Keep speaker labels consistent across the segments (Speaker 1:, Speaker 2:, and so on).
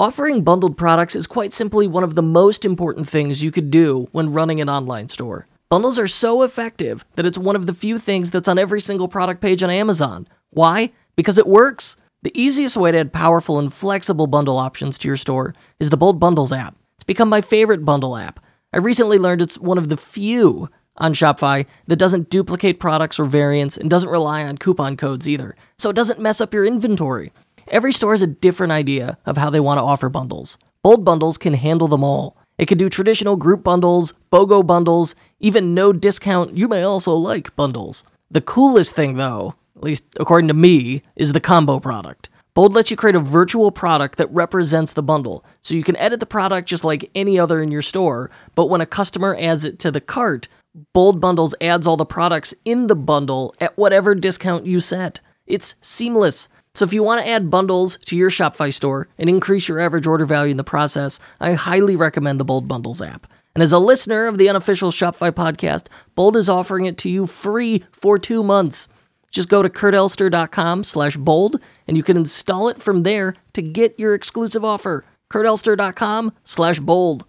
Speaker 1: Offering bundled products is quite simply one of the most important things you could do when running an online store. Bundles are so effective that it's one of the few things that's on every single product page on Amazon. Why? Because it works. The easiest way to add powerful and flexible bundle options to your store is the Bold Bundles app. It's become my favorite bundle app. I recently learned it's one of the few on Shopify that doesn't duplicate products or variants and doesn't rely on coupon codes either, so it doesn't mess up your inventory. Every store has a different idea of how they want to offer bundles. Bold Bundles can handle them all. It can do traditional group bundles, BOGO bundles, even no discount, you may also like bundles. The coolest thing, though, at least according to me, is the combo product. Bold lets you create a virtual product that represents the bundle, so you can edit the product just like any other in your store, but when a customer adds it to the cart, Bold Bundles adds all the products in the bundle at whatever discount you set. It's seamless. So if you want to add bundles to your Shopify store and increase your average order value in the process, I highly recommend the Bold Bundles app. And as a listener of the unofficial Shopify podcast, Bold is offering it to you free for two months. Just go to kurtelster.com slash bold and you can install it from there to get your exclusive offer. kurtelster.com slash bold.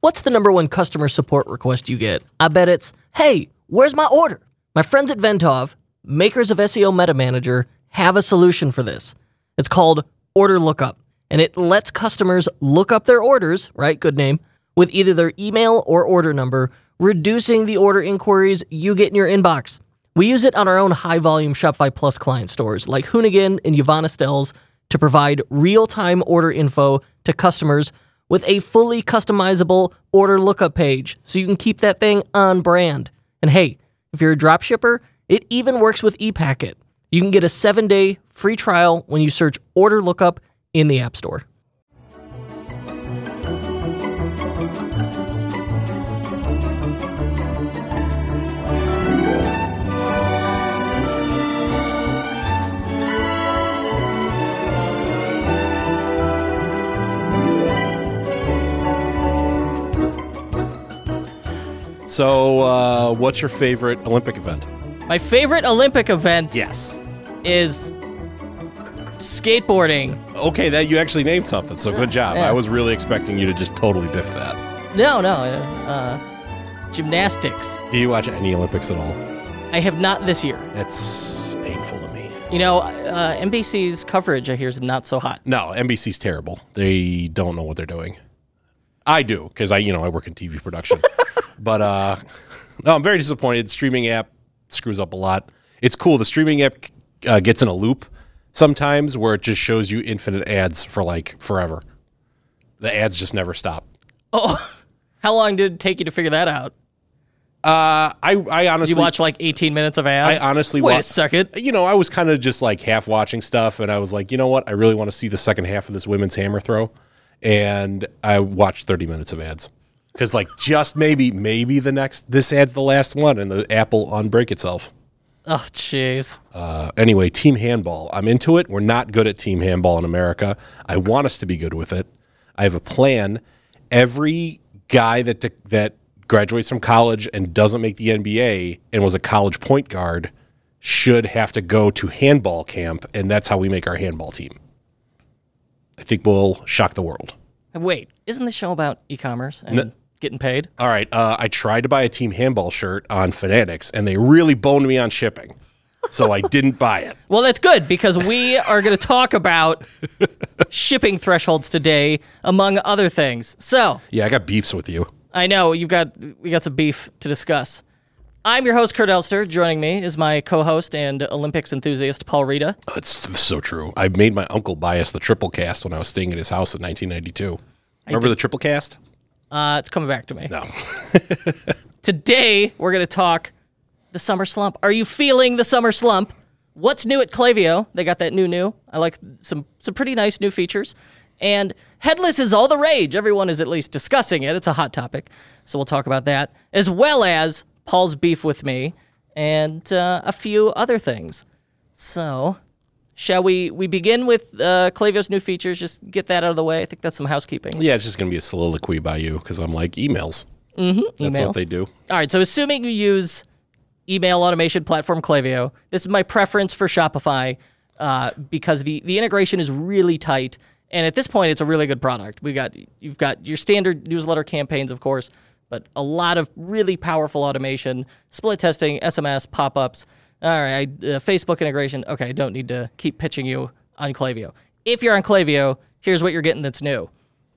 Speaker 1: What's the number one customer support request you get? I bet it's, hey, where's my order? My friends at Venntov, makers of SEO Meta Manager, have a solution for this. It's called Order Lookup, and it lets customers look up their orders, right? Good name, with either their email or order number, reducing the order inquiries you get in your inbox. We use it on our own high volume Shopify Plus client stores like Hoonigan and Yvonne Estelle's to provide real time order info to customers with a fully customizable order lookup page so you can keep that thing on brand. And hey, if you're a drop shipper, it even works with ePacket. You can get a seven day free trial when you search order lookup in the App Store.
Speaker 2: So, uh, what's your favorite Olympic event?
Speaker 1: My favorite Olympic event
Speaker 2: Yes.
Speaker 1: is skateboarding.
Speaker 2: Okay, that you actually named something. So good job.
Speaker 1: Yeah.
Speaker 2: I was really expecting you to just totally biff that.
Speaker 1: No, no, uh, gymnastics.
Speaker 2: Do you watch any Olympics at all?
Speaker 1: I have not this year.
Speaker 2: That's painful to me.
Speaker 1: You know, uh, NBC's coverage I hear is not so hot.
Speaker 2: No, NBC's terrible. They don't know what they're doing. I do because I, you know, I work in TV production. but uh, no, I'm very disappointed. Streaming app screws up a lot. It's cool. The streaming app uh, gets in a loop sometimes where it just shows you infinite ads for like forever. The ads just never stop.
Speaker 1: Oh, how long did it take you to figure that out?
Speaker 2: Uh, I, I honestly
Speaker 1: You watch like 18 minutes of ads?
Speaker 2: I honestly
Speaker 1: Wait
Speaker 2: wa-
Speaker 1: a second.
Speaker 2: You know, I was kind of just like half watching stuff, and I was like, you know what? I really want to see the second half of this women's hammer throw, and I watched thirty minutes of ads because, like, just maybe, maybe the next this adds the last one, and the apple unbreak itself.
Speaker 1: Oh, jeez.
Speaker 2: Uh, anyway, team handball. I'm into it. We're not good at team handball in America. I want us to be good with it. I have a plan. Every guy that that graduates from college and doesn't make the NBA and was a college point guard should have to go to handball camp, and that's how we make our handball team. I think we'll shock the world.
Speaker 1: Wait, isn't the show about e-commerce and getting paid?
Speaker 2: All right, uh, I tried to buy a team handball shirt on Fanatics, and they really boned me on shipping, so I didn't buy it.
Speaker 1: Well, that's good because we are going to talk about shipping thresholds today, among other things. So,
Speaker 2: Yeah, I got beefs with you.
Speaker 1: I know you've got we got some beef to discuss. I'm your host, Kurt Elster. Joining me is my co-host and Olympics enthusiast, Paul Reda.
Speaker 2: It's so true. I made my uncle buy us the triple cast when I was staying at his house in 1992. Remember the triple cast?
Speaker 1: Uh, it's coming back to me.
Speaker 2: No.
Speaker 1: Today, we're going to talk the summer slump. Are you feeling the summer slump? What's new at Klaviyo? They got that new new. I like some some pretty nice new features. And headless is all the rage. Everyone is at least discussing it. It's a hot topic. So we'll talk about that as well as Paul's beef with me and uh, a few other things. So, shall we we begin with uh, Klaviyo's new features? Just get that out of the way. I think that's some housekeeping.
Speaker 2: Yeah, it's just going to be a soliloquy by you because I'm like, emails. Mm-hmm. That's
Speaker 1: Emails.
Speaker 2: what they do.
Speaker 1: All right, so assuming you use email automation platform Klaviyo, this is my preference for Shopify uh, because the, the integration is really tight And at this point, it's a really good product. We got you've got your standard newsletter campaigns, of course, but a lot of really powerful automation, split testing, SMS, pop ups. All right, I, uh, Facebook integration. Okay, I don't need to keep pitching you on Klaviyo. If you're on Klaviyo, here's what you're getting that's new.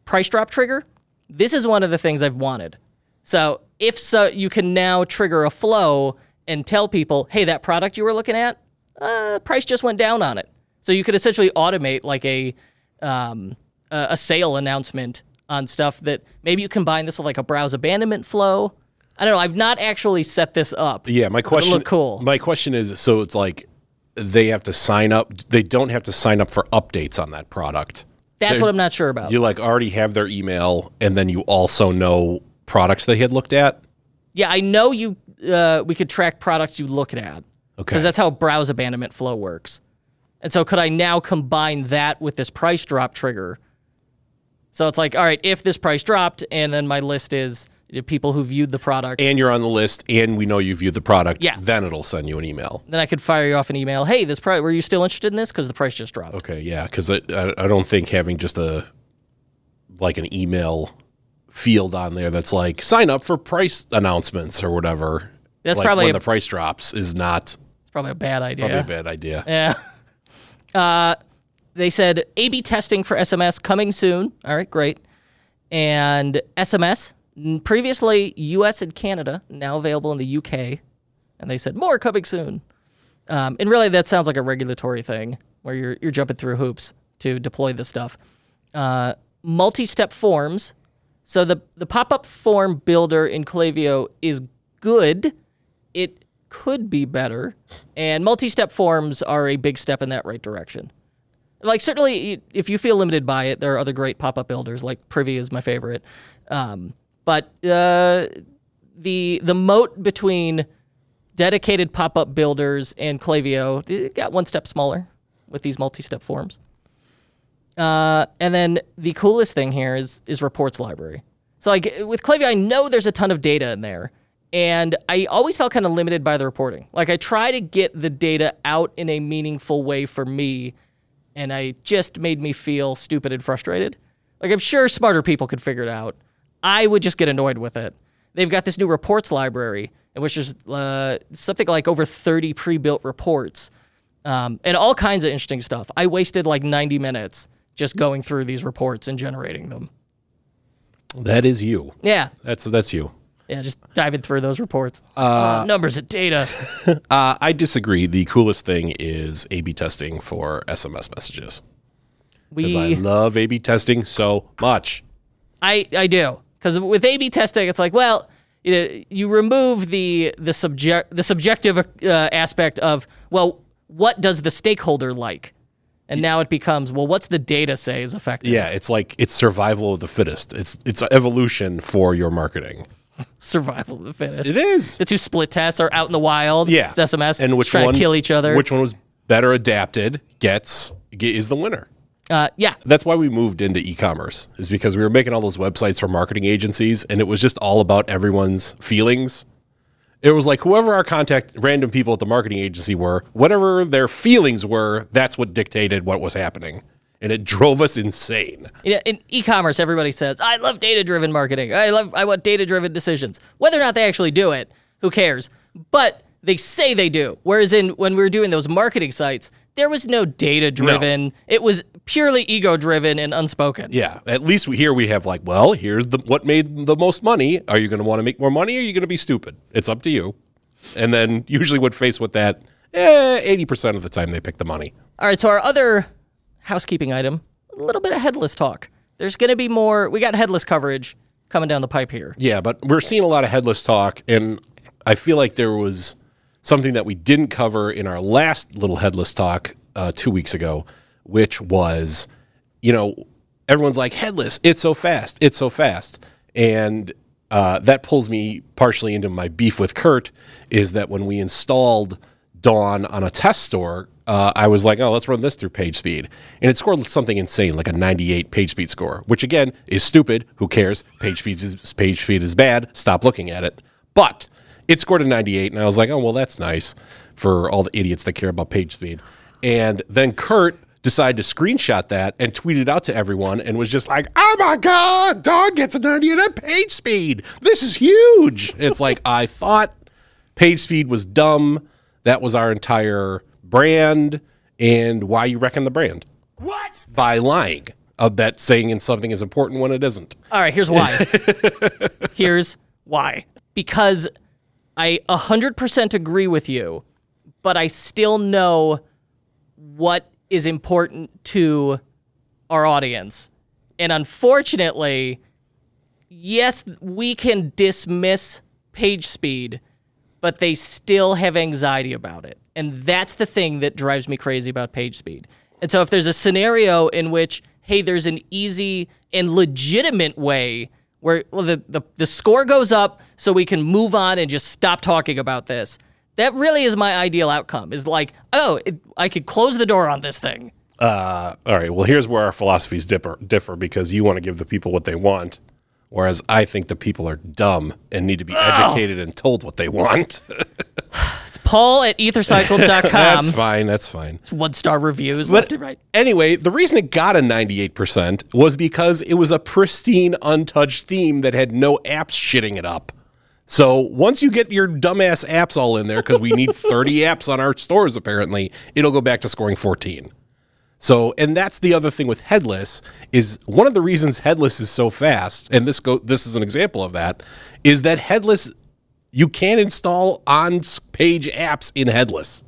Speaker 1: Price drop trigger. This is one of the things I've wanted. So if so, you can now trigger a flow and tell people, hey, that product you were looking at, uh, price just went down on it. So you could essentially automate like a um, a sale announcement on stuff that maybe you combine this with like a browse abandonment flow. I don't know. I've not actually set this up.
Speaker 2: Yeah, my question.
Speaker 1: look cool.
Speaker 2: My question is, so it's like they have to sign up. They don't have to sign up for updates on that product.
Speaker 1: That's
Speaker 2: They're-
Speaker 1: what I'm not sure about.
Speaker 2: You like already have their email, and then you also know products they had looked at.
Speaker 1: Yeah, I know you. Uh, we could track products you looked at.
Speaker 2: Okay.
Speaker 1: Because that's how browse abandonment flow works. And so, could I now combine that with this price drop trigger? So it's like, all right, if this price dropped, and then my list is people who viewed the product,
Speaker 2: And you're on the list, and we know you viewed the product.
Speaker 1: Yeah.
Speaker 2: Then it'll send you an email.
Speaker 1: then I could fire you off an email. Hey, this price, were you still interested in this? Because the price just dropped.
Speaker 2: Okay, yeah, because I, I don't think having just a like an email field on there that's like sign up for price announcements or whatever.
Speaker 1: That's
Speaker 2: like
Speaker 1: probably
Speaker 2: when
Speaker 1: a-
Speaker 2: the price drops is not
Speaker 1: It's probably a bad idea.
Speaker 2: probably a bad idea.
Speaker 1: Yeah. Uh, they said A/B testing for SMS coming soon. All right, great. And SMS previously U.S. and Canada, now available in the U.K. And they said more coming soon. Um, and really, that sounds like a regulatory thing where you're you're jumping through hoops to deploy this stuff. Uh, multi-step forms. So the the pop-up form builder in Klaviyo is good. It could be better, and multi-step forms are a big step in that right direction. Like certainly, if you feel limited by it, there are other great pop-up builders. Like Privy is my favorite, um, but uh, the the moat between dedicated pop-up builders and Klaviyo it got one step smaller with these multi-step forms. Uh, and then the coolest thing here is is reports library. So like with Klaviyo, I know there's a ton of data in there, and I always felt kind of limited by the reporting. Like I try to get the data out in a meaningful way for me, and I just made me feel stupid and frustrated. Like I'm sure smarter people could figure it out. I would just get annoyed with it. They've got this new reports library, in which is uh, something like over 30 pre-built reports, um, and all kinds of interesting stuff. I wasted like 90 minutes just going through these reports and generating them.
Speaker 2: That is you.
Speaker 1: Yeah,
Speaker 2: That's that's you.
Speaker 1: yeah, just diving through those reports. Uh, numbers and data.
Speaker 2: Uh, I disagree. The coolest thing is A/B testing for SMS messages. Because I love A/B testing so much.
Speaker 1: I, I do because with A/B testing, it's like, well, you know, you remove the the subject the subjective uh, aspect of, well, what does the stakeholder like, and now it becomes, well, what's the data say is effective?
Speaker 2: Yeah, it's like it's survival of the fittest. It's it's evolution for your marketing.
Speaker 1: survival of the fittest.
Speaker 2: It is.
Speaker 1: the two split tests are out in the wild.
Speaker 2: Yeah,
Speaker 1: it's SMS
Speaker 2: and which
Speaker 1: trying
Speaker 2: one
Speaker 1: to kill each other.
Speaker 2: Which one was better adapted gets ge- is the winner.
Speaker 1: Uh, yeah,
Speaker 2: That's why we moved into e-commerce is because we were making all those websites for marketing agencies, and it was just all about everyone's feelings. It was like whoever our contact, random people at the marketing agency were, whatever their feelings were, that's what dictated what was happening, and it drove us insane.
Speaker 1: in, in e-commerce, everybody says, "I love data-driven marketing. I love, I want data-driven decisions." Whether or not they actually do it, who cares? But they say they do. Whereas in when we were doing those marketing sites, there was no data-driven. It was purely ego-driven and unspoken.
Speaker 2: Yeah, at least we, here we have like, well, here's the what made the most money. Are you going to want to make more money? Or are you going to be stupid? It's up to you. And then usually, when faced with that, eh, eighty percent of the time they pick the money.
Speaker 1: All right, so our other housekeeping item, a little bit of headless talk. There's going to be more. We got headless coverage coming down the pipe here.
Speaker 2: Yeah, but we're seeing a lot of headless talk, and I feel like there was something that we didn't cover in our last little headless talk uh, two weeks ago, which was, you know, everyone's like headless. It's so fast. It's so fast, and uh, that pulls me partially into my beef with Kurt. Is that when we installed Dawn on a test store, uh, I was like, oh, let's run this through PageSpeed. And it scored something insane, like a 98 PageSpeed score, which again is stupid. Who cares? PageSpeed is, PageSpeed is bad. Stop looking at it. But it scored a 98, and I was like, oh, well, that's nice for all the idiots that care about PageSpeed. And then Kurt decided to screenshot that and tweet it out to everyone and was just like, "Oh my god, Dawn gets a 98 page speed. This is huge." It's like I thought page speed was dumb. That was our entire brand. And why you reckon the brand?
Speaker 3: What?
Speaker 2: By lying about saying something is important when it isn't.
Speaker 1: All right, here's why. here's why. Because I 100% agree with you, but I still know what is important to our audience. And unfortunately, yes, we can dismiss page speed, but they still have anxiety about it. And that's the thing that drives me crazy about page speed. And so if there's a scenario in which, hey, there's an easy and legitimate way where well, the, the, the score goes up so we can move on and just stop talking about this. That really is my ideal outcome. Is like, oh, it, I could close the door on this thing.
Speaker 2: Uh, all right. Well, here's where our philosophies differ, differ because you want to give the people what they want, whereas I think the people are dumb and need to be educated and told what they want.
Speaker 1: It's Paul at ethercycle.com.
Speaker 2: that's fine. That's fine.
Speaker 1: It's one star reviews left and right.
Speaker 2: Anyway, the reason it got a 98% was because it was a pristine, untouched theme that had no apps shitting it up. So once you get your dumbass apps all in there, because we need 30 apps on our stores apparently, it'll go back to scoring 14. So, and that's the other thing with headless is one of the reasons headless is so fast, and this go this is an example of that, is that headless you can install on page apps in headless.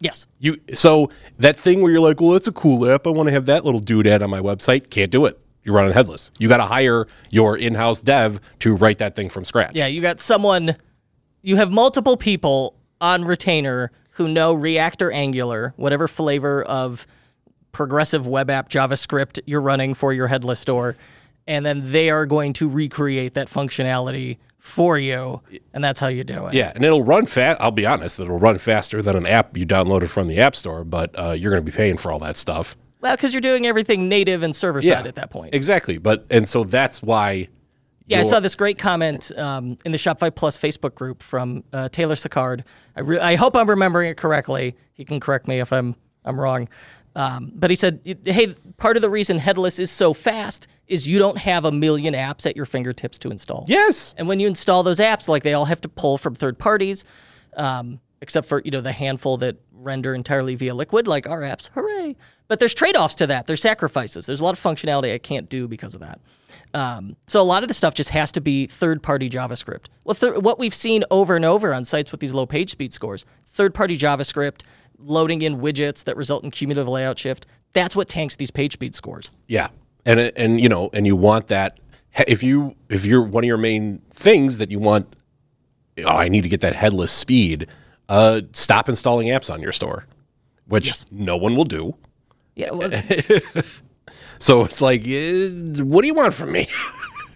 Speaker 1: Yes.
Speaker 2: You so that thing where you're like, well, that's a cool app. I want to have that little doodad on my website. Can't do it. You're running headless. You got to hire your in-house dev to write that thing from scratch.
Speaker 1: Yeah, you got someone, you have multiple people on retainer who know React or Angular, whatever flavor of progressive web app JavaScript you're running for your headless store. And then they are going to recreate that functionality for you. And that's how you do it.
Speaker 2: Yeah, and it'll run fast. I'll be honest, it'll run faster than an app you downloaded from the App Store, but uh, you're going to be paying for all that stuff.
Speaker 1: Well, because you're doing everything native and server side at that point.
Speaker 2: Exactly. But and so that's why.
Speaker 1: Yeah, I saw this great comment um, in the Shopify Plus Facebook group from uh, Taylor Sicard. I, re- I hope I'm remembering it correctly. He can correct me if I'm I'm wrong. Um, but he said, "Hey, part of the reason headless is so fast is you don't have a million apps at your fingertips to install.
Speaker 2: Yes.
Speaker 1: And when you install those apps, like they all have to pull from third parties, um, except for you know the handful that render entirely via Liquid, like our apps. Hooray! But there's trade-offs to that. There's sacrifices. There's a lot of functionality I can't do because of that. Um, so a lot of the stuff just has to be third-party JavaScript. Well, th- what we've seen over and over on sites with these low page speed scores, third-party JavaScript loading in widgets that result in cumulative layout shift. That's what tanks these page speed scores.
Speaker 2: Yeah, and and you know, and you want that if you if you're one of your main things that you want. Oh, I need to get that headless speed. Uh, stop installing apps on your store, which no one will do.
Speaker 1: Yeah, well,
Speaker 2: So it's like, eh, what do you want from me?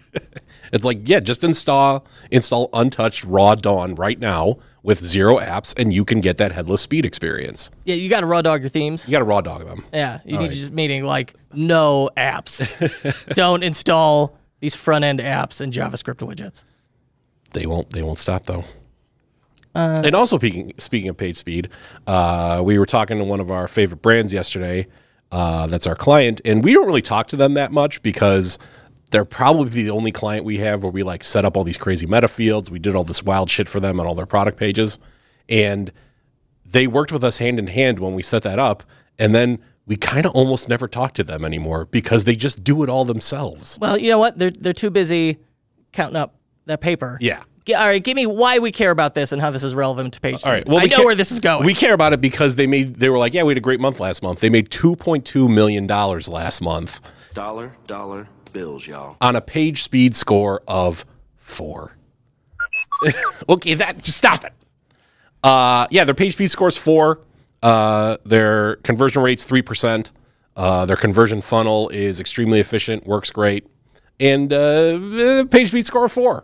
Speaker 2: it's like, yeah, just install install untouched raw dawn right now with zero apps, and you can get that headless speed experience.
Speaker 1: yeah, you got to raw dog your themes.
Speaker 2: You got to raw dog them.
Speaker 1: Yeah, you need just meaning like no apps. Don't install these front end apps and JavaScript widgets.
Speaker 2: They won't. They won't stop though. And also speaking speaking of page speed, uh, we were talking to one of our favorite brands yesterday. Uh, that's our client, and we don't really talk to them that much because they're probably the only client we have where we like set up all these crazy meta fields. We did all this wild shit for them on all their product pages, and they worked with us hand in hand when we set that up, and then we kind of almost never talk to them anymore because they just do it all themselves.
Speaker 1: Well, you know what? They're they're too busy counting up that paper.
Speaker 2: Yeah.
Speaker 1: G- All right, give me why we care about this and how this is relevant to page. Speed.
Speaker 2: All right.
Speaker 1: speed. I
Speaker 2: we
Speaker 1: know
Speaker 2: care-
Speaker 1: where this is going.
Speaker 2: We care about it because they made. They were like, yeah, we had a great month last month. They made two point two million dollars last month
Speaker 3: Dollar, dollar bills, y'all.
Speaker 2: on a page speed score of four. okay, that just stop it. Uh, yeah, their page speed score is four. Uh, their conversion rate's three percent. Uh, their conversion funnel is extremely efficient, works great, and uh, page speed score of four.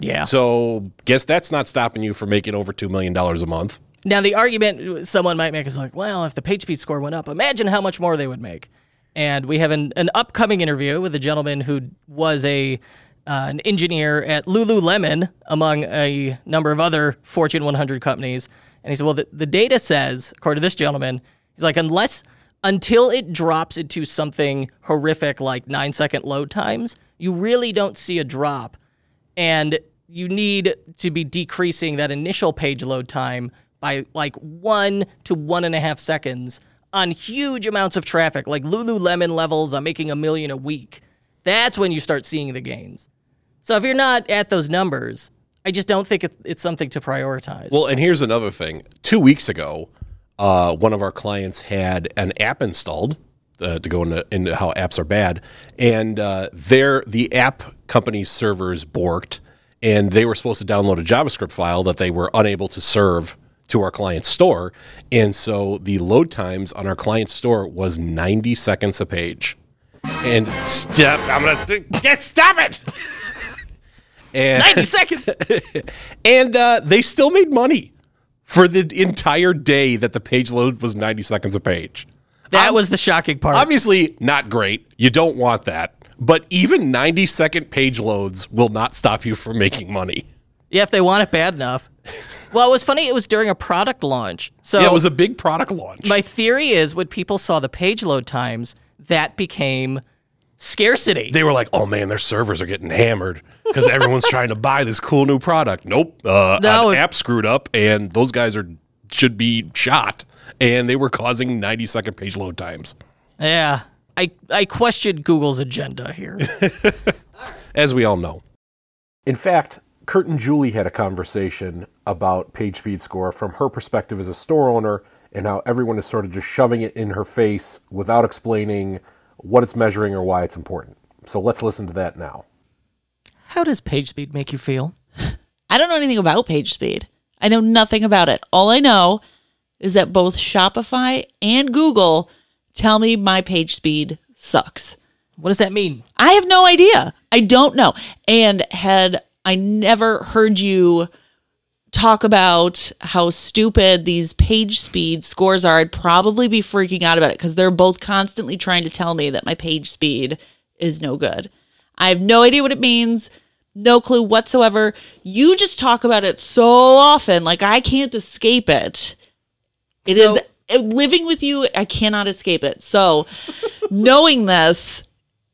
Speaker 1: Yeah.
Speaker 2: So, guess that's not stopping you from making over two million dollars a month.
Speaker 1: Now, the argument someone might make is like, well, if the page speed score went up, imagine how much more they would make. And we have an, an upcoming interview with a gentleman who was a uh, an engineer at Lululemon, among a number of other Fortune 100 companies. And he said, well, the, the data says, according to this gentleman, he's like, unless until it drops into something horrific like nine second load times, you really don't see a drop. And you need to be decreasing that initial page load time by like one to one and a half seconds on huge amounts of traffic, like Lululemon levels. I'm making a million a week. That's when you start seeing the gains. So if you're not at those numbers, I just don't think it's something to prioritize.
Speaker 2: Well, and here's another thing. Two weeks ago, uh, one of our clients had an app installed uh, to go into, into how apps are bad, and uh, their the app company's servers borked, and they were supposed to download a JavaScript file that they were unable to serve to our client's store, and so the load times on our client's store was 90 seconds a page. And stop! I'm gonna get stop it. And
Speaker 1: 90 seconds.
Speaker 2: and uh, they still made money for the entire day that the page load was 90 seconds a page.
Speaker 1: That was the shocking part.
Speaker 2: Obviously, not great. You don't want that. But even 90 second page loads will not stop you from making money.
Speaker 1: Yeah, if they want it bad enough. Well, it was funny. It was during a product launch. So
Speaker 2: Yeah, it was a big product launch.
Speaker 1: my theory is when people saw the page load times, that became scarcity.
Speaker 2: they were like, oh man, their servers are getting hammered because everyone's trying to buy this cool new product. Nope. Uh,
Speaker 1: No,
Speaker 2: an app screwed up and those guys are should be shot. And they were causing 90 second page load times.
Speaker 1: yeah. I, I questioned Google's agenda here.
Speaker 2: as we all know. In fact, Kurt and Julie had a conversation about page speed score from her perspective as a store owner and how everyone is sort of just shoving it in her face without explaining what it's measuring or why it's important. So let's listen to that now.
Speaker 1: How does page speed make you feel?
Speaker 4: I don't know anything about page speed. I know nothing about it. All I know is that both Shopify and Google tell me my page speed sucks.
Speaker 1: What does that mean?
Speaker 4: I have no idea. I don't know. And had I never heard you talk about how stupid these page speed scores are, I'd probably be freaking out about it because they're both constantly trying to tell me that my page speed is no good. I have no idea what it means, no clue whatsoever. You just talk about it so often, like I can't escape it. It is
Speaker 1: So-
Speaker 4: living with you, I cannot escape it. So, knowing this,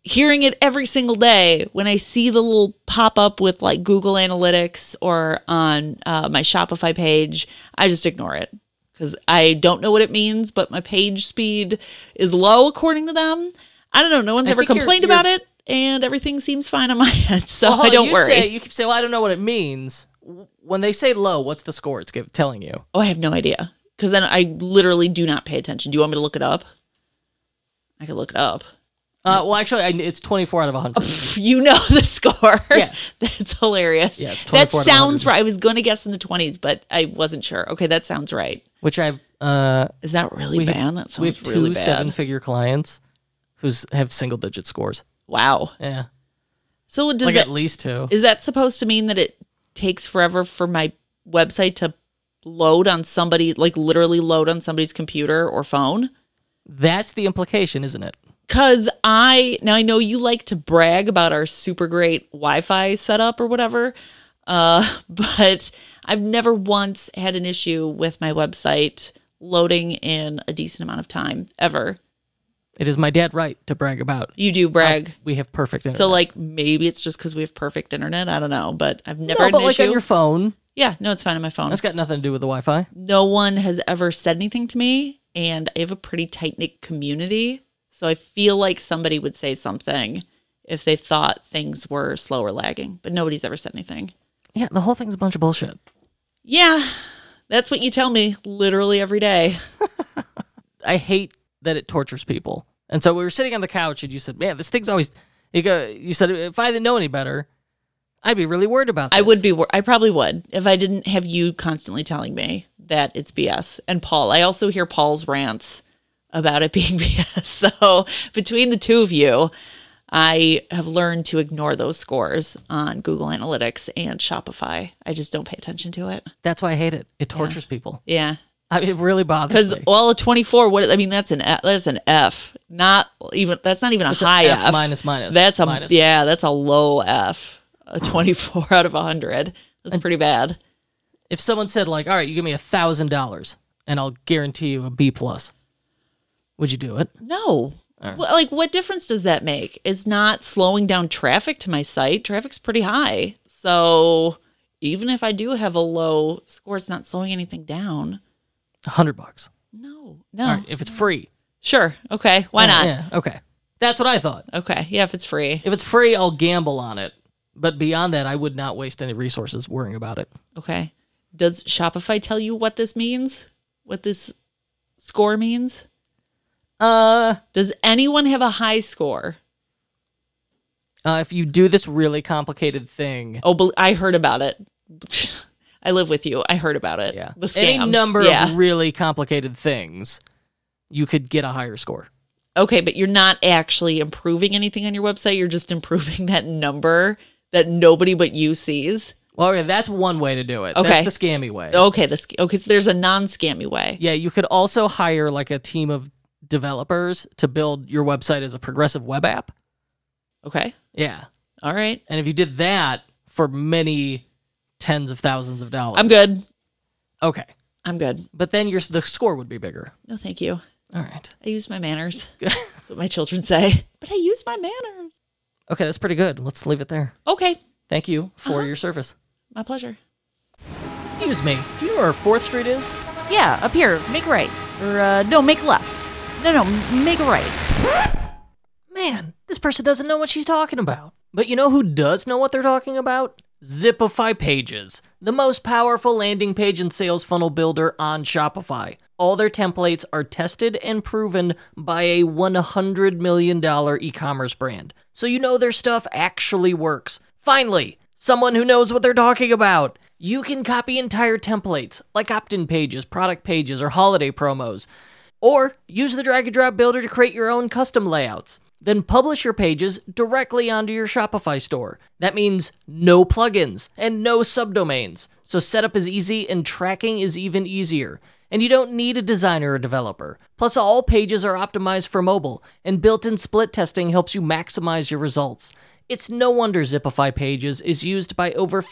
Speaker 4: hearing it every single day when I see the little pop up with like Google Analytics or on uh, my Shopify page, I just ignore it because I don't know what it means, but my page speed is low according to them. I don't know. No one's
Speaker 1: I
Speaker 4: ever
Speaker 1: think you're-
Speaker 4: complained
Speaker 1: you're-
Speaker 4: about it, and everything seems fine on my end. So
Speaker 1: Well,
Speaker 4: I don't
Speaker 1: you
Speaker 4: worry.
Speaker 1: Say, you keep saying, well, I don't know what it means. When they say low, what's the score it's give, telling you?
Speaker 4: oh, I have no idea because then I literally do not pay attention. Do you want me to look it up? I can look it up.
Speaker 1: Uh, well, actually, I, it's 24 out of 100.
Speaker 4: You know the score.
Speaker 1: Yeah.
Speaker 4: That's hilarious.
Speaker 1: Yeah, it's
Speaker 4: that
Speaker 1: 24 out of
Speaker 4: sounds right. I was going to guess in the 20s, but I wasn't sure. Okay, that sounds right.
Speaker 1: which I've uh,
Speaker 4: Is that really
Speaker 1: we
Speaker 4: bad?
Speaker 1: have,
Speaker 4: that
Speaker 1: we have two
Speaker 4: really bad.
Speaker 1: seven-figure clients who's have single-digit scores.
Speaker 4: Wow.
Speaker 1: Yeah,
Speaker 4: So does
Speaker 1: like
Speaker 4: that
Speaker 1: at least two.
Speaker 4: is that supposed to mean that it takes forever for my website to load on somebody like literally load on somebody's computer or phone?
Speaker 1: That's the implication, isn't it?
Speaker 4: Cause I now I know you like to brag about our super great Wi-Fi setup or whatever, uh, but I've never once had an issue with my website loading in a decent amount of time ever.
Speaker 1: It is my dad right to brag about.
Speaker 4: You do brag.
Speaker 1: We have perfect internet.
Speaker 4: So like maybe it's just because we have perfect internet. I don't know, but I've never
Speaker 1: no,
Speaker 4: had
Speaker 1: but
Speaker 4: an
Speaker 1: like
Speaker 4: issue.
Speaker 1: on your phone,
Speaker 4: yeah, no, it's fine on my phone.
Speaker 1: that's got nothing to do with the Wi-Fi.
Speaker 4: no one has ever said anything to me and I have a pretty tight knit community. So I feel like somebody would say something if they thought things were slow or lagging, but nobody's ever said anything.
Speaker 1: Yeah, the whole thing's a bunch of bullshit.
Speaker 4: Yeah, that's what you tell me literally every day.
Speaker 1: I hate that it tortures people. And so we were sitting on the couch, and you said, "Man, this thing's always." You go. You said, "If I didn't know any better, I'd be really worried about." This.
Speaker 4: I would be, wor- I probably would if I didn't have you constantly telling me that it's BS. And Paul, I also hear Paul's rants about it being BS. So between the two of you, I have learned to ignore those scores on Google Analytics and Shopify. I just don't pay attention to it.
Speaker 1: That's why I hate it. It tortures people.
Speaker 4: Yeah.
Speaker 1: I mean, it really bothers
Speaker 4: Because all a twenty-four. What I mean, that's an F, that's an F. Not even that's not even a
Speaker 1: It's
Speaker 4: high
Speaker 1: F
Speaker 4: F.
Speaker 1: minus minus
Speaker 4: That's a
Speaker 1: minus.
Speaker 4: yeah. That's a low F. A twenty-four out of hundred. That's pretty bad.
Speaker 1: If someone said like, "All right, you give me a thousand dollars, and I'll guarantee you a B plus," Would you do it?
Speaker 4: No. Well, like, what difference does that make? It's not slowing down traffic to my site. Traffic's pretty high. So even if I do have a low score, it's not slowing anything down.
Speaker 1: A hundred bucks.
Speaker 4: No, no.
Speaker 1: All right, if it's free.
Speaker 4: Sure. Okay. Why not?
Speaker 1: Yeah. Okay. That's what I thought.
Speaker 4: Okay. Yeah, if it's free.
Speaker 1: If it's free, I'll gamble on it. But beyond that, I would not waste any resources worrying about it.
Speaker 4: Okay. Does Shopify tell you what this means? What this score means?
Speaker 1: Uh,
Speaker 4: Does anyone have a high score?
Speaker 1: uh, if you do this really complicated thing,
Speaker 4: Oh, I heard about it. I live with you. I heard about it.
Speaker 1: yeah,
Speaker 4: The scam.
Speaker 1: any number
Speaker 4: yeah.
Speaker 1: of really complicated things, you could get a higher score.
Speaker 4: Okay, but you're not actually improving anything on your website. You're just improving that number that nobody but you sees.
Speaker 1: Well, okay, that's one way to do it.
Speaker 4: Okay.
Speaker 1: That's the scammy way.
Speaker 4: Okay, this okay. So there's a non-scammy way.
Speaker 1: Yeah, you could also hire like a team of developers to build your website as a progressive web app.
Speaker 4: Okay.
Speaker 1: Yeah.
Speaker 4: All right.
Speaker 1: And if you did that for many tens of thousands of dollars.
Speaker 4: I'm good.
Speaker 1: Okay.
Speaker 4: I'm good.
Speaker 1: But then your the score would be bigger.
Speaker 4: No, thank you.
Speaker 1: All right.
Speaker 4: I use my manners. That's what my children say. But I use my manners.
Speaker 1: Okay, that's pretty good. Let's leave it there.
Speaker 4: Okay.
Speaker 1: Thank you for your service.
Speaker 4: My pleasure.
Speaker 1: Excuse me. Do you know where 4th Street is?
Speaker 5: Yeah, up here. Make a right. Or, uh, no, make a left. No, no, m- make a right.
Speaker 1: Man, this person doesn't know what she's talking about. But you know who does know what they're talking about? Zipify Pages, the most powerful landing page and sales funnel builder on Shopify. All their templates are tested and proven by a $100 million e commerce brand. So you know their stuff actually works. Finally, someone who knows what they're talking about. You can copy entire templates, like opt in pages, product pages, or holiday promos. Or use the drag and drop builder to create your own custom layouts. Then publish your pages directly onto your Shopify store. That means no plugins and no subdomains. So setup is easy and tracking is even easier. And you don't need a designer or developer. Plus, all pages are optimized for mobile, and built in split testing helps you maximize your results. It's no wonder Zipify Pages is used by over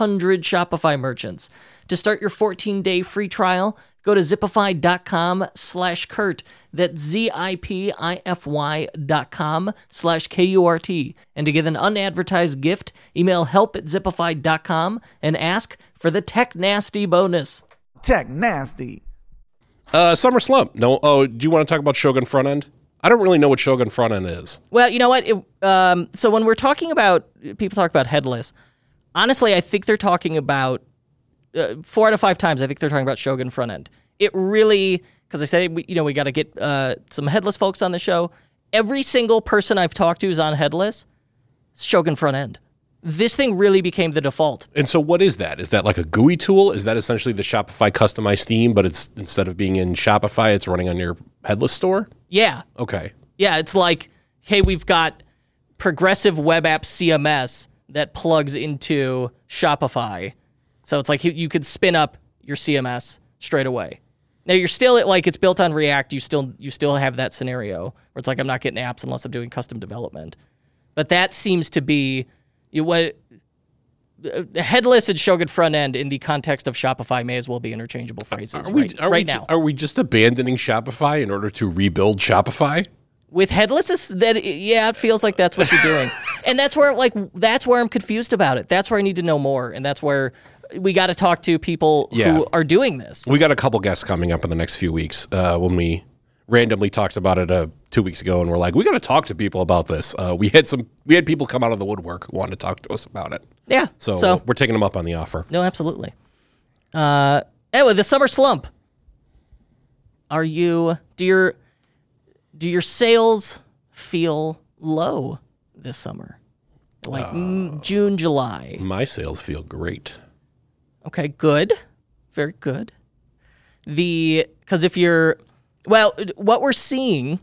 Speaker 1: 5,700 Shopify merchants. To start your 14-day free trial, go to zipify.com slash Kurt. That's Z-I-P-I-F-Y dot com slash K-U-R-T. And to get an unadvertised gift, email help at zipify.com and ask for the Tech Nasty bonus.
Speaker 6: Tech nasty.
Speaker 2: Uh, summer slump. No. Oh, do you want to talk about Shogun front end? I don't really know what Shogun front end is.
Speaker 1: Well, you know what? It, um, so when we're talking about people talk about headless, honestly, I think they're talking about uh, four out of five times. I think they're talking about Shogun front end. It really, because I said we, you know we got to get uh, some headless folks on the show. Every single person I've talked to is on headless. Shogun front end. This thing really became the default.
Speaker 2: And so, what is that? Is that like a GUI tool? Is that essentially the Shopify customized theme, but it's instead of being in Shopify, it's running on your headless store?
Speaker 1: Yeah,
Speaker 2: Okay.
Speaker 1: Yeah, it's like, hey, we've got progressive web app CMS that plugs into Shopify. So it's like you- could spin up your CMS straight away. Now you're still at like it's built on React. You still you still have that scenario where it's like I'm not getting apps unless I'm doing custom development. But that seems to be you what uh, headless and Shogun front end in the context of Shopify may as well be interchangeable phrases
Speaker 2: Are we,
Speaker 1: right,
Speaker 2: are
Speaker 1: right
Speaker 2: we,
Speaker 1: now.
Speaker 2: Are we just abandoning Shopify in order to rebuild Shopify?
Speaker 1: With headless is that yeah it feels like that's what you're doing and that's where like that's where i'm confused about it that's where i need to know more and that's where we got to talk to people
Speaker 2: Yeah.
Speaker 1: who are doing this
Speaker 2: We got a couple guests coming up in the next few weeks. Uh, when we randomly talked about it uh, two weeks ago, and we're like, we got to talk to people about this. Uh, we had some, we had people come out of the woodwork who wanted to talk to us about it.
Speaker 1: yeah
Speaker 2: So,
Speaker 1: so
Speaker 2: we're taking them up on the offer.
Speaker 1: no absolutely uh anyway the summer slump are you do your do your sales feel low this summer like mm, june july
Speaker 2: My sales feel great.
Speaker 1: Okay, good. Very good. The because if you're well, what we're seeing,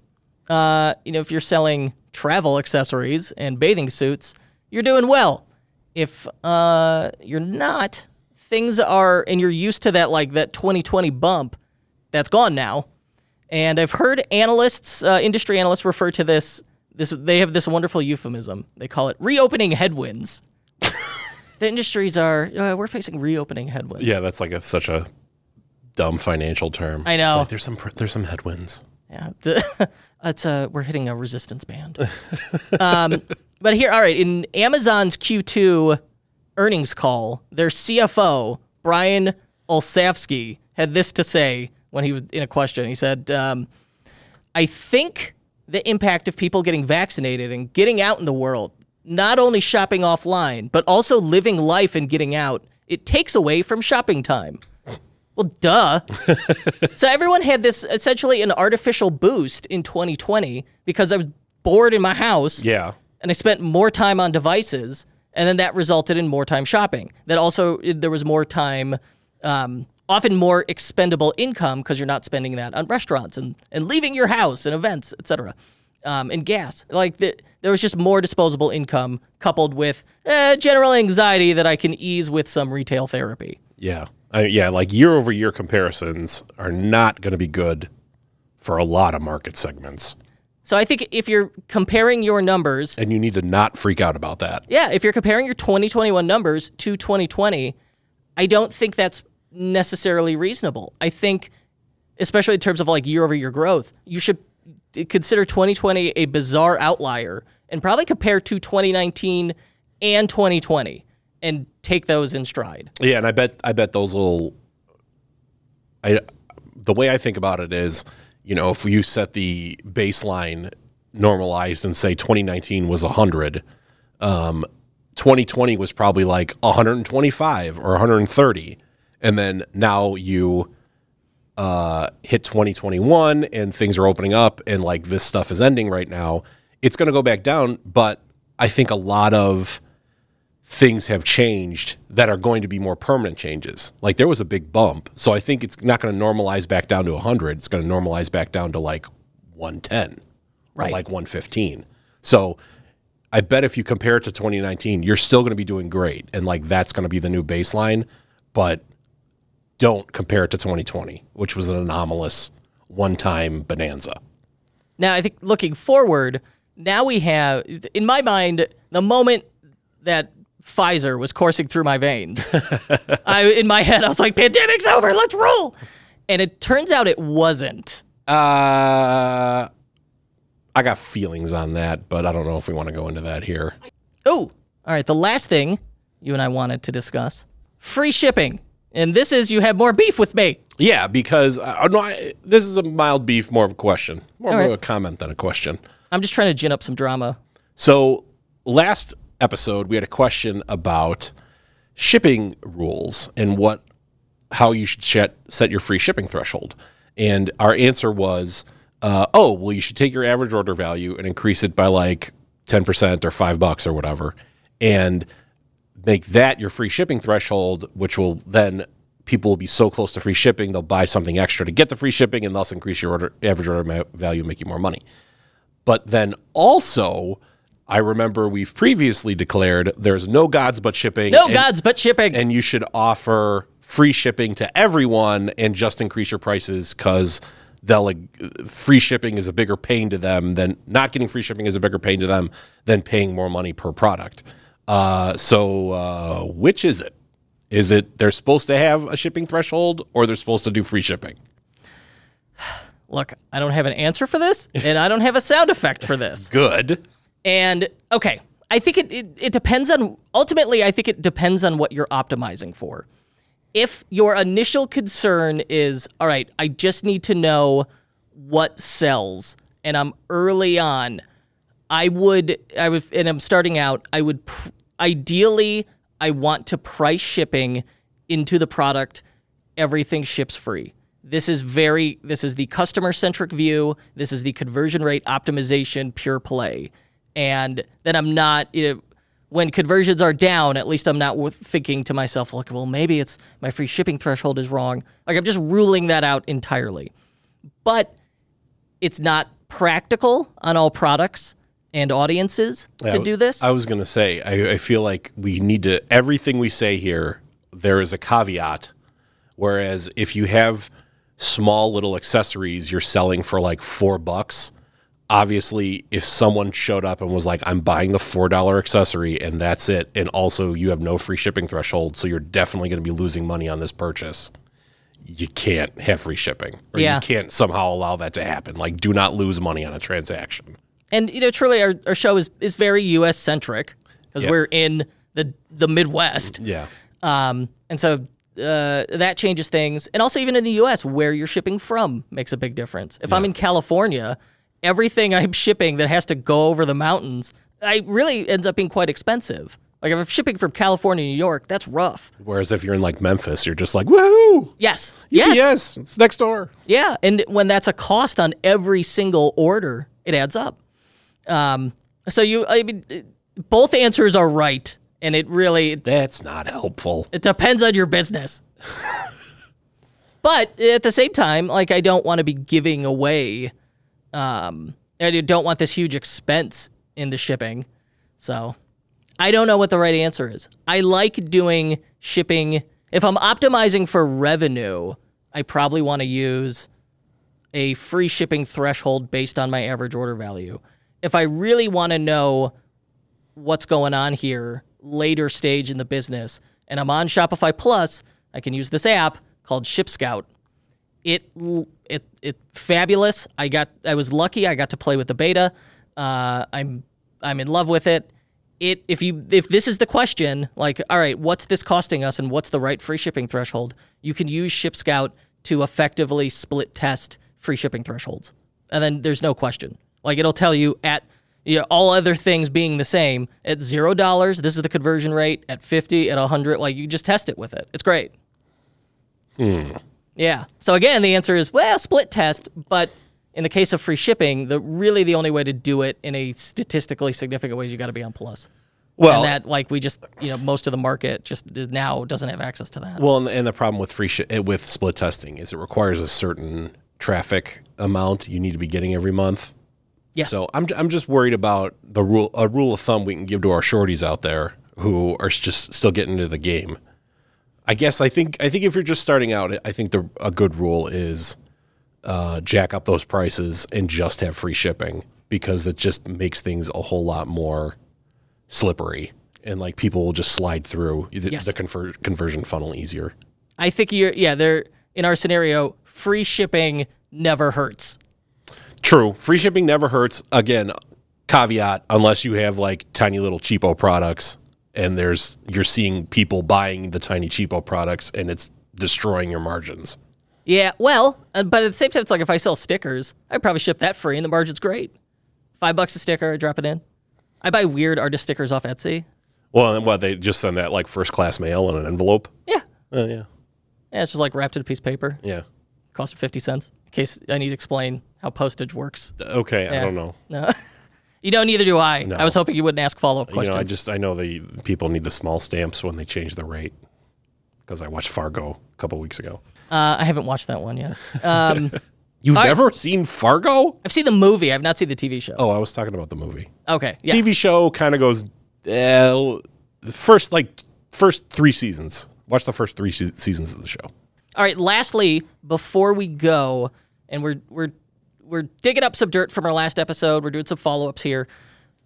Speaker 1: uh, you know, if you're selling travel accessories and bathing suits, you're doing well. If uh, you're not, things are, and you're used to that like that 2020 bump, that's gone now. And I've heard analysts, uh, industry analysts, refer to this. This they have this wonderful euphemism. They call it reopening headwinds. the industries are uh, we're facing reopening headwinds.
Speaker 2: Yeah, that's like a, such a dumb financial term.
Speaker 1: I know.
Speaker 2: It's like, there's some, there's some headwinds.
Speaker 1: Yeah, the- it's a we're hitting a resistance band. um, but here, all right, in Amazon's Q2 earnings call, their CFO Brian Olsavsky had this to say when he was in a question. He said, um, "I think the impact of people getting vaccinated and getting out in the world, not only shopping offline, but also living life and getting out, it takes away from shopping time." Well, duh. So everyone had this essentially an artificial boost in 2020 because I was bored in my house
Speaker 2: Yeah.
Speaker 1: and I spent more time on devices, and then that resulted in more time shopping. That also there was more time, um, often more expendable income because you're not spending that on restaurants and and leaving your house and events, etc. Um, and gas. Like the, there was just more disposable income coupled with eh, general anxiety that I can ease with some retail therapy.
Speaker 2: Yeah. I, yeah. Like year over year comparisons are not going to be good for a lot of market segments.
Speaker 1: So I think if you're comparing your numbers
Speaker 2: And you need to not freak out about that.
Speaker 1: Yeah, if you're comparing your 2021 numbers to 2020, I don't think that's necessarily reasonable. I think, especially in terms of like year over year growth, you should consider 2020 a bizarre outlier and probably compare to 2019 and 2020 and take those in stride.
Speaker 2: Yeah, and I bet I bet those will. I the way I think about it is, you know, if you set the baseline normalized and say 2019 was 100, um 2020 was probably like 125 or 130 and then now you uh hit 2021 and things are opening up and like this stuff is ending right now, it's going to go back down, but I think a lot of things have changed that are going to be more permanent changes. Like there was a big bump. So I think it's not going to normalize back down to 100. It's going to normalize back down to like 110
Speaker 1: Right.
Speaker 2: or like 115. So I bet if you compare it to 2019, you're still going to be doing great. And like that's going to be the new baseline. But don't compare it to 2020, which was an anomalous one time bonanza.
Speaker 1: Now, I think looking forward, now we have, in my mind, the moment that Pfizer was coursing through my veins, I in my head I was like, "Pandemic's over, let's roll," and it turns out it wasn't.
Speaker 2: Uh, I got feelings on that, but I don't know if we want to go into that here.
Speaker 1: Oh, all right. The last thing you and I wanted to discuss: free shipping, and this is you have more beef with me.
Speaker 2: Yeah, because uh, no, I, this is a mild beef, more of a question, more
Speaker 1: All
Speaker 2: of
Speaker 1: right.
Speaker 2: a comment than a question.
Speaker 1: I'm just trying to gin up some drama.
Speaker 2: So last episode, we had a question about shipping rules and what how you should set, set your free shipping threshold. And our answer was, uh, oh, well, you should take your average order value and increase it by like ten percent or five bucks or whatever, and make that your free shipping threshold, which will then people will be so close to free shipping they'll buy something extra to get the free shipping and thus increase your order average order ma- value and make you more money. But then also, I remember we've previously declared there's no gods but shipping.
Speaker 1: No
Speaker 2: and,
Speaker 1: gods, but shipping.
Speaker 2: And you should offer free shipping to everyone and just increase your prices because they'll free shipping is a bigger pain to them than not getting free shipping is a bigger pain to them than paying more money per product. Uh, so uh, which is it? Is it they're supposed to have a shipping threshold or they're supposed to do free shipping?
Speaker 1: Look, I don't have an answer for this, and I don't have a sound effect for this.
Speaker 2: Good.
Speaker 1: And okay, I think it, it, it depends on, ultimately, I think it depends on what you're optimizing for. If your initial concern is, all right, I just need to know what sells, and I'm early on, I would, I would, and I'm starting out, I would, pr- ideally, I want to price shipping into the product, everything ships free. This is very, this is the customer centric view. This is the conversion rate optimization pure play. And then I'm not, you know, when conversions are down, at least I'm not thinking to myself, like, well, maybe it's my free shipping threshold is wrong. Like, I'm just ruling that out entirely. But it's not practical on all products and audiences to do this.
Speaker 2: I was going to say, I, I feel like we need to, everything we say here, there is a caveat. Whereas if you have small little accessories you're selling for like four bucks, obviously, if someone showed up and was like, I'm buying the $4 accessory and that's it, and also you have no free shipping threshold, so you're definitely going to be losing money on this purchase, you can't have free shipping or
Speaker 1: Yeah.
Speaker 2: you can't somehow allow that to happen. Like, do not lose money on a transaction.
Speaker 1: And you know, truly, our, our show is is very U.S. centric because
Speaker 2: Yeah.
Speaker 1: we're in the the Midwest.
Speaker 2: Yeah.
Speaker 1: Um, and so uh, that changes things. And also, even in the US, where you're shipping from makes a big difference. If I'm in California, everything I'm shipping that has to go over the mountains, I really ends up being quite expensive. Like if I'm shipping from California to New York, that's rough.
Speaker 2: Whereas if you're in like Memphis, you're just like, woohoo!
Speaker 1: Yes. Yes.
Speaker 2: Yes, it's next door.
Speaker 1: Yeah. And when that's a cost on every single order, it adds up. Um, so you, I mean, both answers are right. And it really,
Speaker 2: That's not helpful.
Speaker 1: It depends on your business. but at the same time, like I don't want to be giving away um I don't want this huge expense in the shipping. So I don't know what the right answer is. I like doing shipping if I'm optimizing for revenue, I probably want to use a free shipping threshold based on my average order value. If I really want to know what's going on here later stage in the business and I'm on Shopify Plus, I can use this app called ShipScout. It it it fabulous. I got I was lucky. I got to play with the beta. Uh, I'm I'm in love with it. It if you if this is the question, like all right, what's this costing us and what's the right free shipping threshold? You can use ShipScout to effectively split test free shipping thresholds, and then there's no question. Like it'll tell you at you know, all other things being the same at zero dollars. This is the conversion rate at fifty at hundred. Like you just test it with it. It's great. Yeah. So again, the answer is well, split test, but in the case of free shipping, the really the only way to do it in a statistically significant way is you got to be on Plus.
Speaker 2: Well,
Speaker 1: and that like we just you know most of the market just is now doesn't have access to that.
Speaker 2: well, and, and the problem with free shi- eh, with split testing is it requires a certain traffic amount you need to be getting every month.
Speaker 1: Yes.
Speaker 2: So I'm I'm just worried about the rule a rule of thumb we can give to our shorties out there who are just still getting into the game. I guess I think I think if you're just starting out, I think the a good rule is uh, jack up those prices and just have free shipping because it just makes things a whole lot more slippery and like people will just slide through the,
Speaker 1: Yes.
Speaker 2: the conver- conversion funnel easier.
Speaker 1: I think you're yeah. They're in our scenario. Free shipping never hurts.
Speaker 2: True. Free shipping never hurts. Again, caveat unless you have like tiny little cheapo products and there's you're seeing people buying the tiny cheapo products and it's destroying your margins.
Speaker 1: Yeah, well, uh, but at the same time, it's like if I sell stickers, I probably ship that free, and the margin's great. Five bucks a sticker, I drop it in. I buy weird artist stickers off Etsy.
Speaker 2: Well, and what they just send that like first class mail in an envelope.
Speaker 1: Yeah,
Speaker 2: Uh, yeah.
Speaker 1: yeah, it's just like wrapped in a piece of paper.
Speaker 2: Yeah.
Speaker 1: Cost fifty cents. In case I need to explain how postage works.
Speaker 2: Okay, I don't know.
Speaker 1: No, you know, neither do I. I was hoping you wouldn't ask follow up
Speaker 2: You
Speaker 1: questions.
Speaker 2: know, I just I know the people need the small stamps when they change the rate because I watched Fargo a couple weeks ago.
Speaker 1: uh, I haven't watched that one yet. Um,
Speaker 2: You've
Speaker 1: I-
Speaker 2: never seen Fargo?
Speaker 1: I've seen the movie. I've not seen the TV show.
Speaker 2: Oh, I was talking about the movie.
Speaker 1: Okay, yeah.
Speaker 2: TV show kind of goes uh, first like first three seasons. Watch the first three se- seasons of the show.
Speaker 1: All right. Lastly, before we go, and we're we're we're digging up some dirt from our last episode. We're doing some follow ups here.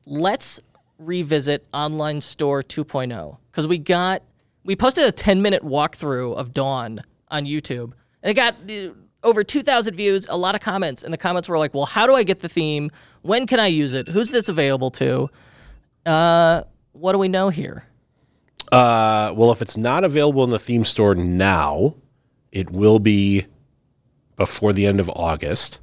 Speaker 1: Let's revisit Online Store 2.0 because we got we posted a 10 minute walkthrough of Dawn on YouTube, and it got uh, over 2,000 views, a lot of comments, and the comments were like, "Well, how do I get the theme? When can I use it? Who's this available to? Uh, what do we know here?"
Speaker 2: Uh, well, if it's not available in the theme store now, it will be before the end of August.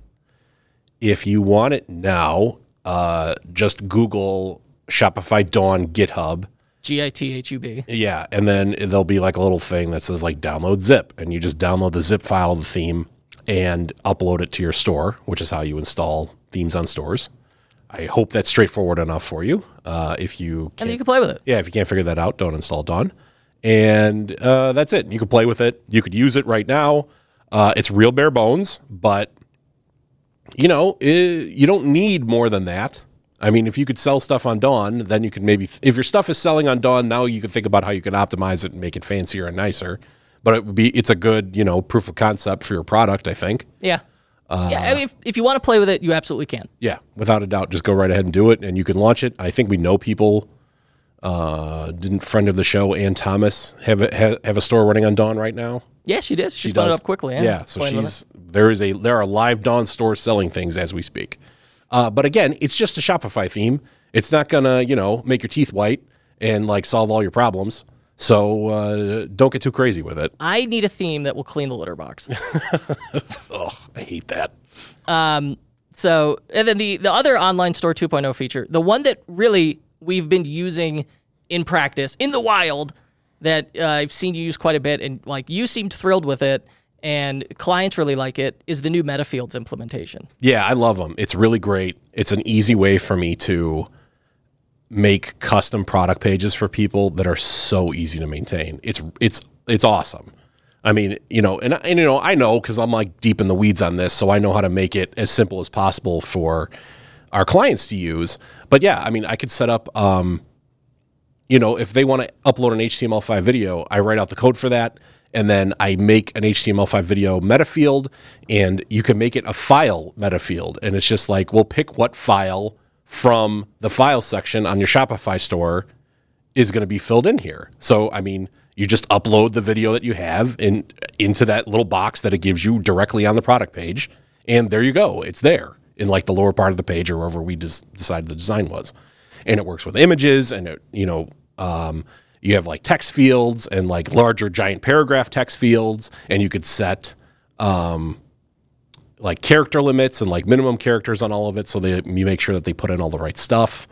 Speaker 2: If you want it now, uh, just Google Shopify Dawn GitHub.
Speaker 1: G I T H U B.
Speaker 2: Yeah, and then there'll be like a little thing that says like download zip, and you just download the zip file of the theme and upload it to your store, which is how you install themes on stores. I hope that's straightforward enough for you. Uh, if you
Speaker 1: And you can play with it.
Speaker 2: yeah, if you can't figure that out, don't install Dawn, and uh, that's it. You can play with it. You could use it right now. Uh, it's real bare bones, but you know i you don't need more than that. I mean, if you could sell stuff on Dawn, then you could maybe, if your stuff is selling on Dawn, now you could think about how you can optimize it and make it fancier and nicer. But it would be, it's a good, you know, proof of concept for your product, I think.
Speaker 1: Yeah. yeah. I mean, if, if you want to play with it, you absolutely can.
Speaker 2: Yeah, without a doubt, just go right ahead and do it, and you can launch it. I think we know people. Uh, didn't friend of the show Ann Thomas have a, have, have a store running on Dawn right now?
Speaker 1: Yeah, she did. She,
Speaker 2: She
Speaker 1: spun it up quickly. Yeah,
Speaker 2: Yeah, so she's there is a there are live Dawn stores selling things as we speak. Uh, but again, it's just a Shopify theme. It's not gonna you know make your teeth white and like solve all your problems. So uh, don't get too crazy with it.
Speaker 1: I need a theme that will clean the litter box.
Speaker 2: Oh, I hate that.
Speaker 1: Um, So, and then the the other online store 2.0 feature, the one that really we've been using in practice in the wild, that uh, I've seen you use quite a bit, and like you seemed thrilled with it, and clients really like it, is the new MetaFields implementation.
Speaker 2: Yeah, I love them. It's really great. It's an easy way for me to make custom product pages for people that are so easy to maintain. It's it's it's awesome. I mean, you know, and, and you know, I know because I'm like deep in the weeds on this, so I know how to make it as simple as possible for our clients to use. But yeah, I mean, I could set up, um, you know, if they want to upload an HTML5 video, I write out the code for that, and then I make an HTML5 video meta field, and you can make it a file meta field, and it's just like we'll pick what file from the file section on your Shopify store is going to be filled in here. So, I mean, you just upload the video that you have in into that little box that it gives you directly on the product page, and there you go. It's there in like the lower part of the page or wherever we des- decided the design was, and it works with images and it, you know. Um, you have like text fields and like larger giant paragraph text fields, and you could set um, like character limits and like minimum characters on all of it, so that you make sure that they put in all the right stuff.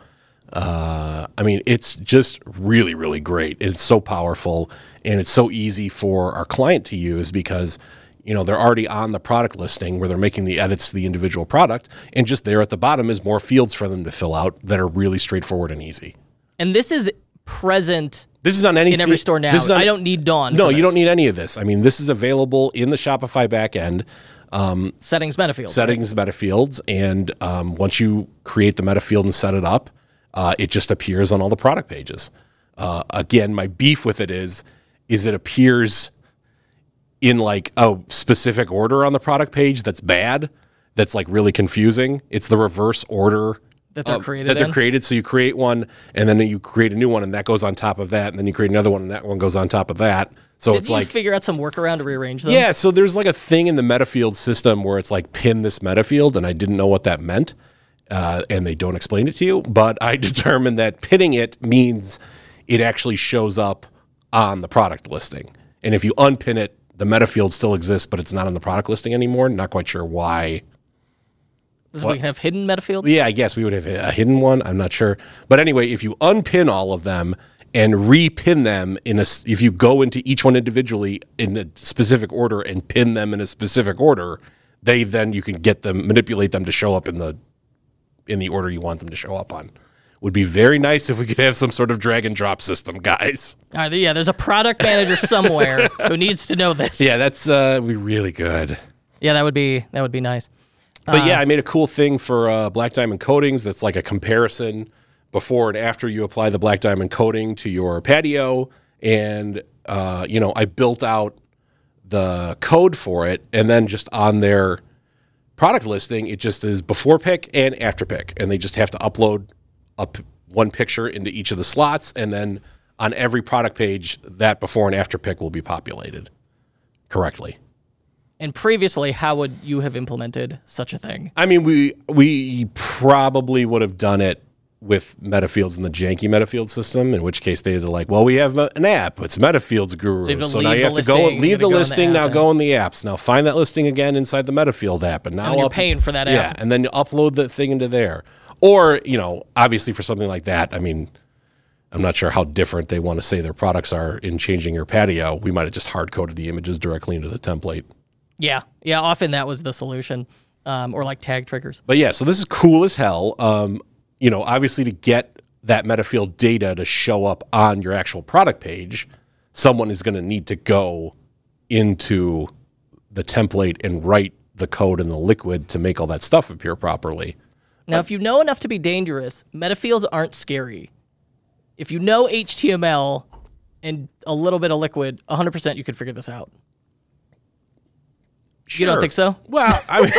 Speaker 2: Uh, I mean, it's just really, really great. It's so powerful and it's so easy for our client to use because, you know, they're already on the product listing where they're making the edits to the individual product. And just there at the bottom is more fields for them to fill out that are really straightforward and easy.
Speaker 1: And this is present
Speaker 2: This is on any
Speaker 1: in every store now.
Speaker 2: This is on-
Speaker 1: I don't need Dawn.
Speaker 2: No, you don't need any of this. I mean, this is available in the Shopify backend.
Speaker 1: settings MetaFields.
Speaker 2: settings meta fields, and um, once you create the meta field and set it up, uh, it just appears on all the product pages. Uh, again, my beef with it is, is it appears in like a specific order on the product page that's bad, that's like really confusing. It's the reverse order
Speaker 1: That they're
Speaker 2: um,
Speaker 1: created
Speaker 2: that they're
Speaker 1: in?
Speaker 2: created. So you create one, and then you create a new one, and that goes on top of that, and then you create another one, and that one goes on top of that. So
Speaker 1: Did
Speaker 2: it's
Speaker 1: you
Speaker 2: like
Speaker 1: figure out some workaround to rearrange them?
Speaker 2: yeah, so there's like a thing in the metafield system where it's like pin this metafield, and I didn't know what that meant, uh, and they don't explain it to you. But I determined that pinning it means it actually shows up on the product listing, and if you unpin it, the metafield still exists, but it's not on the product listing anymore. Not quite sure why.
Speaker 1: This we can have hidden MetaFields.
Speaker 2: Yeah, I guess we would have a hidden one. I'm not sure, but anyway, if you unpin all of them and repin them in a, if you go into each one individually in a specific order and pin them in a specific order, they then you can get them manipulate them to show up in the in the order you want them to show up on. Would be very nice if we could have some sort of drag and drop system, guys.
Speaker 1: Right, yeah, there's a product manager somewhere who needs to know this.
Speaker 2: Yeah, that's uh, be really good.
Speaker 1: yeah, that would be that would be nice.
Speaker 2: But yeah, I made a cool thing for uh, Black Diamond coatings that's like a comparison before and after you apply the Black Diamond coating to your patio. And, uh, you know, I built out the code for it. And then just on their product listing, it just is before pic and after pic. And they just have to upload up one picture into each of the slots. And then on every product page, that before and after pic will be populated correctly.
Speaker 1: And previously, how would you have implemented such a thing?
Speaker 2: I mean, we we probably would have done it with Metafields in the janky Metafield system, in which case they're like, well, we have a- an app. It's Metafields Guru.
Speaker 1: So
Speaker 2: So now you have to go
Speaker 1: listing,
Speaker 2: leave the
Speaker 1: in the
Speaker 2: listing, now
Speaker 1: app,
Speaker 2: go in the apps. Now find that listing again inside the Metafield app. And now
Speaker 1: then you're
Speaker 2: up-
Speaker 1: paying for that
Speaker 2: Yeah,
Speaker 1: app.
Speaker 2: Yeah, and then you upload the thing into there. Or, you know, obviously for something like that, I mean, I'm not sure how different they want to say their products are in changing your patio. We might have just hard coded the images directly into the template.
Speaker 1: Yeah, yeah. Often that was the solution, um, or like tag triggers.
Speaker 2: But yeah, so this is cool as hell. Um, you know, obviously to get that Metafield data to show up on your actual product page, someone is going to need to go into the template and write the code in the liquid to make all that stuff appear properly.
Speaker 1: Now, if you know enough to be dangerous, metafields aren't scary. If you know HTML and a little bit of liquid, 100% you could figure this out. You don't
Speaker 2: Sure.
Speaker 1: think so?
Speaker 2: Well, I mean,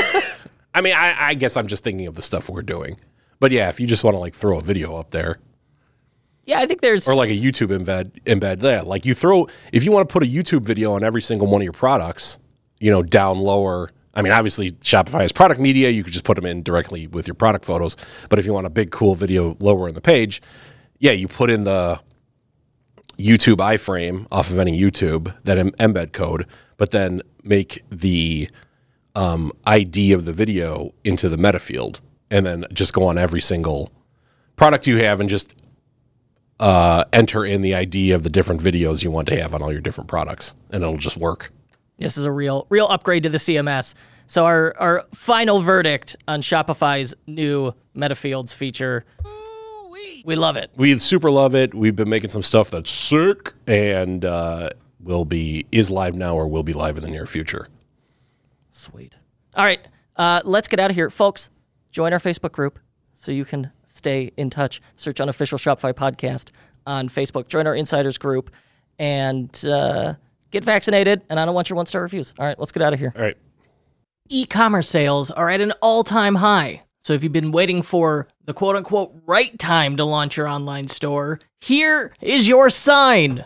Speaker 2: I, mean I, I guess I'm just thinking of the stuff we're doing. But yeah, if you just want to like throw a video up there,
Speaker 1: Yeah, I think there's
Speaker 2: or like a YouTube embed embed there. Like you throw if you want to put a YouTube video on every single one of your products, you know, down lower. I mean, obviously Shopify has product media. You could just put them in directly with your product photos. But if you want a big cool video lower in the page, yeah, you put in the YouTube iframe off of any YouTube that em- embed code, but then make the um, ID of the video into the meta field, and then just go on every single product you have and just uh, enter in the ID of the different videos you want to have on all your different products, and it'll just work.
Speaker 1: This is a real real upgrade to the CMS. So our our final verdict on Shopify's new MetaFields feature. We love it.
Speaker 2: We super love it. We've been making some stuff that's sick, and uh, will be is live now or will be live in the near future.
Speaker 1: Sweet. All right, uh, let's get out of here, folks. Join our Facebook group so you can stay in touch. Search unofficial Shopify podcast on Facebook. Join our insiders group and uh, get vaccinated. And I don't want your one star reviews. All right, let's get out of here.
Speaker 2: All right.
Speaker 1: e commerce sales are at an all time high. So if you've been waiting for the quote unquote right time to launch your online store, here is your sign.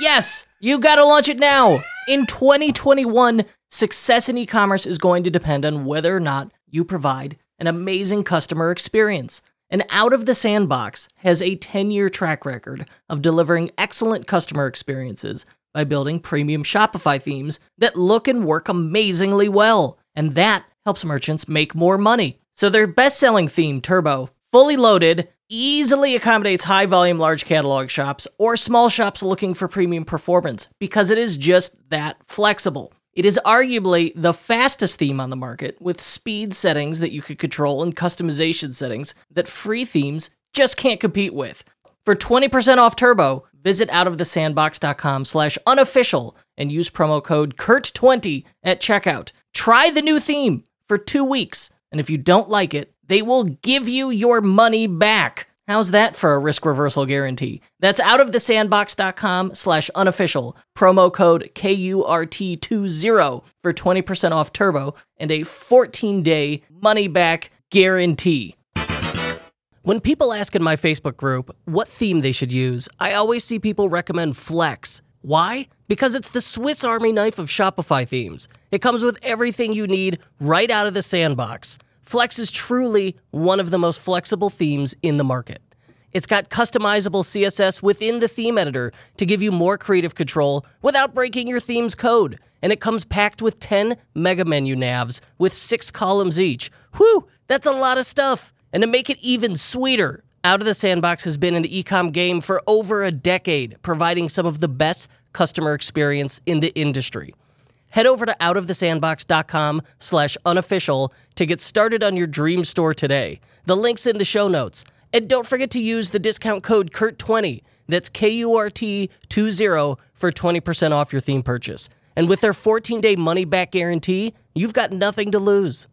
Speaker 1: Yes, you gotta launch it now. In 2021, success in e commerce is going to depend on whether or not you provide an amazing customer experience. And Out of the Sandbox has a 10 year track record of delivering excellent customer experiences by building premium Shopify themes that look and work amazingly well. And that helps merchants make more money. So their best selling theme, Turbo, fully loaded, easily accommodates high volume large catalog shops or small shops looking for premium performance because it is just that flexible. It is arguably the fastest theme on the market with speed settings that you could control and customization settings that free themes just can't compete with. For 20% off Turbo, visit outofthesandbox.com slash unofficial and use promo code KURT20 at checkout. Try the new theme for two weeks, and if you don't like it, they will give you your money back. How's that for a risk reversal guarantee? That's outofthesandbox.com slash unofficial. Promo code KURT20 for 20% off Turbo and a 14-day money-back guarantee. When people ask in my Facebook group what theme they should use, I always see people recommend Flex. Why? Because it's the Swiss Army knife of Shopify themes. It comes with everything you need right out of the sandbox. Flex is truly one of the most flexible themes in the market. It's got customizable CSS within the theme editor to give you more creative control without breaking your theme's code. And it comes packed with 10 mega menu navs with six columns each. Whew, that's a lot of stuff. And to make it even sweeter, Out of the Sandbox has been in the ecom game for over a decade, providing some of the best customer experience in the industry. Head over to outofthesandbox.com slash unofficial to get started on your dream store today. The link's in the show notes. And don't forget to use the discount code KURT20. That's K-U-R-T 20 for 20% off your theme purchase. And with their 14-day money-back guarantee, you've got nothing to lose.